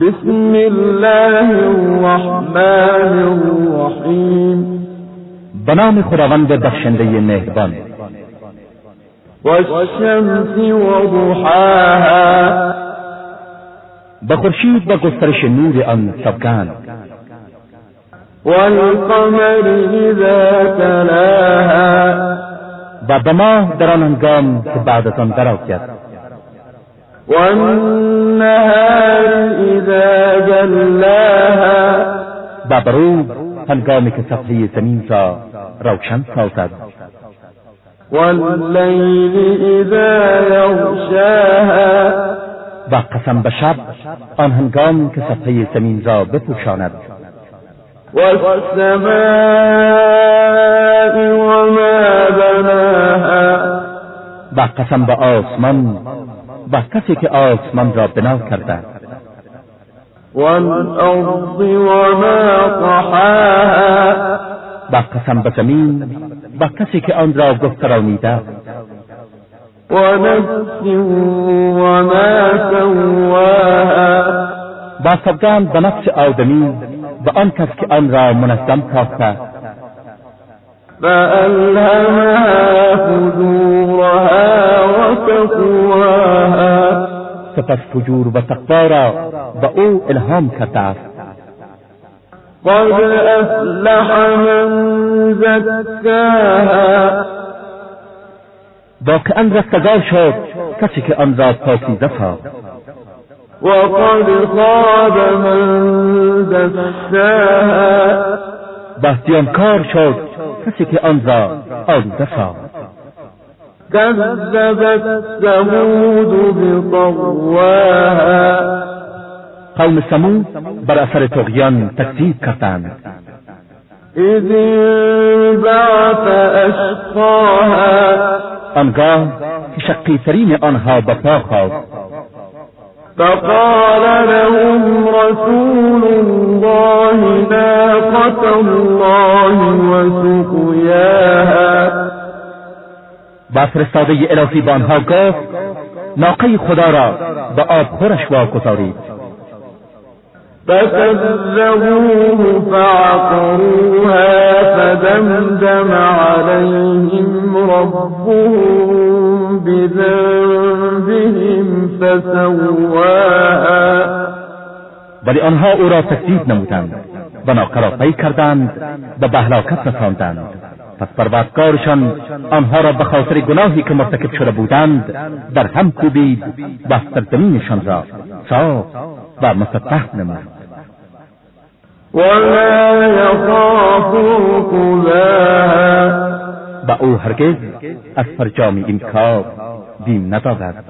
بسم الله الرحمن الرحيم به نام خداوند بخشنده مهربان. والشمس وضحاها. به خورشید و گسترش نور آن سوگند والقمر إذا تلاها. و به ماه در آن هنگام که بعد از آن درآید والنهار إذا جلاها و به روز هنگامی که صفحه زمین را روشن سازد. والليل إذا يغشاها. و قسم به شب آن هنگام که صفحه زمین را بپوشاند. والسماء وما بناها. و قسم به آسمان و کسی که آسمان را بنا کرده. والأرض وما طحاها. و قسم به زمین و کسی که آن را گسترانیده ونفس وما سواها. و سوگند به نفس آدمی و آن کس که آن را منظم ساخته. فألهمها فجورها وتقواها سپس فجور و تقوا را به أو الهام کرده است. قد أفلح من زكاها. واقعا رستگار شد کسی که آن را پاکیزه ساخت. وقد خاب من دساها و کار شد کسی که آن را آلوده ساخت. كذبت ثمود بطغواها. قوم سمود بر اثر تغیان تکذیب کردند. إذ انبعث أشقاها. آنگاه که شقیترین آنها به پا خواست. فقال لهم رسول الله ناقة الله وسقياها. و فرستاده الهی به آنها گفت ناقه خدا را به آب خورش واگذارید. فكذبوه فعقروها فدمدم عليهم ربهم بذنبهم فسواها ولی آنها او را تکذیب نمودند و ناقه را پی کردند و به هلاکت رساندند پس پروردگارشان آنها را به خاطر گناهی که مرتکب شده بودند در هم کوبید و سرزمینشان را صاف و مسطح نمود. ولا يخاف عقباها و او هرگز از فرجام این کار بیم ندارد.